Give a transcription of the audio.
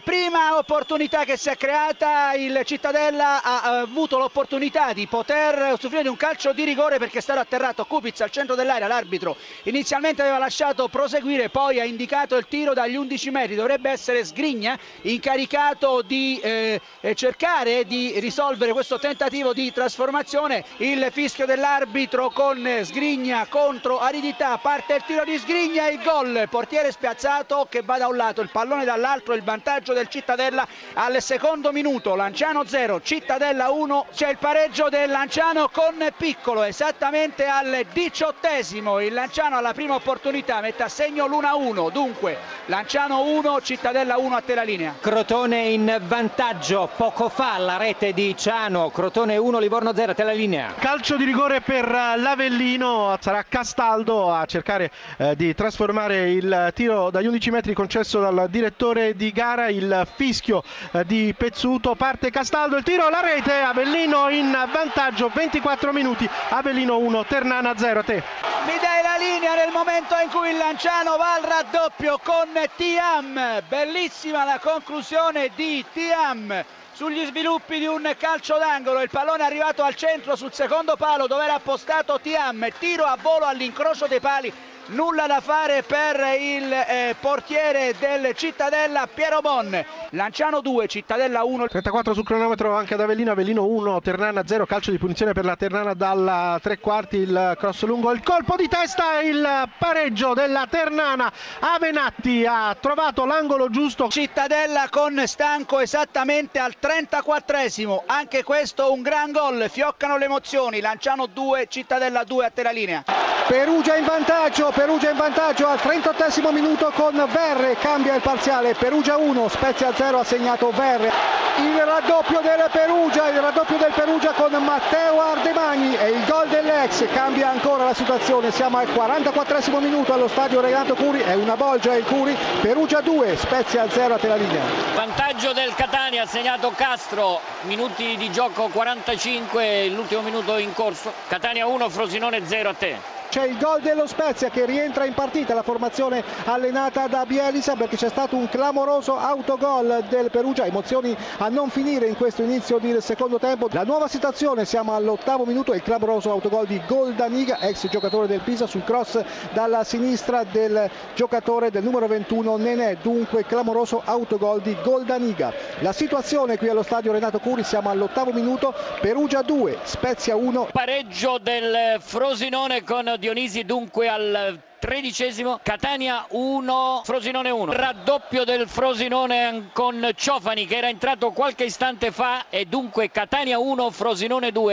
prima opportunità che si è creata il Cittadella ha avuto l'opportunità di poter usufruire di un calcio di rigore perché è stato atterrato Kupic al centro dell'area, l'arbitro inizialmente aveva lasciato proseguire, poi ha indicato il tiro dagli 11 metri, dovrebbe essere Sgrigna incaricato di eh, cercare di risolvere questo tentativo di trasformazione, il fischio dell'arbitro con Sgrigna contro aridità, parte il tiro di Sgrigna il gol, portiere spiazzato che va da un lato, il pallone dall'altro, il vantaggio del Cittadella al secondo minuto, Lanciano 0, Cittadella 1, c'è il pareggio del Lanciano con Piccolo, esattamente al diciottesimo, il Lanciano alla prima opportunità mette a segno l'1-1, dunque Lanciano 1, Cittadella 1 a te la linea. Crotone in vantaggio, poco fa la rete di Ciano, Crotone 1, Livorno 0 a te la linea. Calcio di rigore per l'Avellino, sarà Castaldo a cercare eh, di trasformare il tiro dagli 11 metri concesso dal direttore di gara, il fischio eh, di Pezzuto, parte Castaldo, il tiro, la rete, Avellino in vantaggio, 24 minuti, Avellino 1, Ternana 0 a te. Mi dai la linea nel momento in cui il Lanciano va al raddoppio con Tiam, bellissima la conclusione di Tiam sugli sviluppi di un calcio d'angolo, il pallone è arrivato al centro sul secondo palo dove era appostato Tiam, tiro a volo all'incrocio dei pali. Nulla da fare per il eh, portiere del Cittadella Piero Bon Lanciano 2 Cittadella 1 34 sul cronometro anche ad Avellino Avellino 1 Ternana 0 calcio di punizione per la Ternana dalla tre quarti il cross lungo. Il colpo di testa il pareggio della Ternana. Avenatti ha trovato l'angolo giusto. Cittadella con Stanco esattamente al 34esimo anche questo un gran gol. Fioccano le emozioni. Lanciano 2 Cittadella 2 a te la linea Perugia in vantaggio Perugia in vantaggio al 38 minuto con Verre, cambia il parziale, Perugia 1, Spezia 0 ha segnato Verre. Il raddoppio del Perugia, il raddoppio del Perugia con Matteo Ardemagni e il gol dell'ex cambia ancora la situazione, siamo al 44 minuto allo stadio Renato Curi, è una bolgia il Curi, Perugia 2, Spezia 0 a te la linea. Vantaggio del Catania, ha segnato Castro, minuti di gioco 45, l'ultimo minuto in corso, Catania 1, Frosinone 0 a te c'è il gol dello Spezia che rientra in partita la formazione allenata da Bielisa perché c'è stato un clamoroso autogol del Perugia emozioni a non finire in questo inizio del secondo tempo. La nuova situazione siamo all'ottavo minuto e il clamoroso autogol di Goldaniga ex giocatore del Pisa sul cross dalla sinistra del giocatore del numero 21 Nenè. Dunque clamoroso autogol di Goldaniga. La situazione qui allo stadio Renato Curi siamo all'ottavo minuto Perugia 2 Spezia 1 pareggio del Frosinone con Dionisi dunque al tredicesimo, Catania 1, Frosinone 1. Raddoppio del Frosinone con Ciofani che era entrato qualche istante fa e dunque Catania 1, Frosinone 2.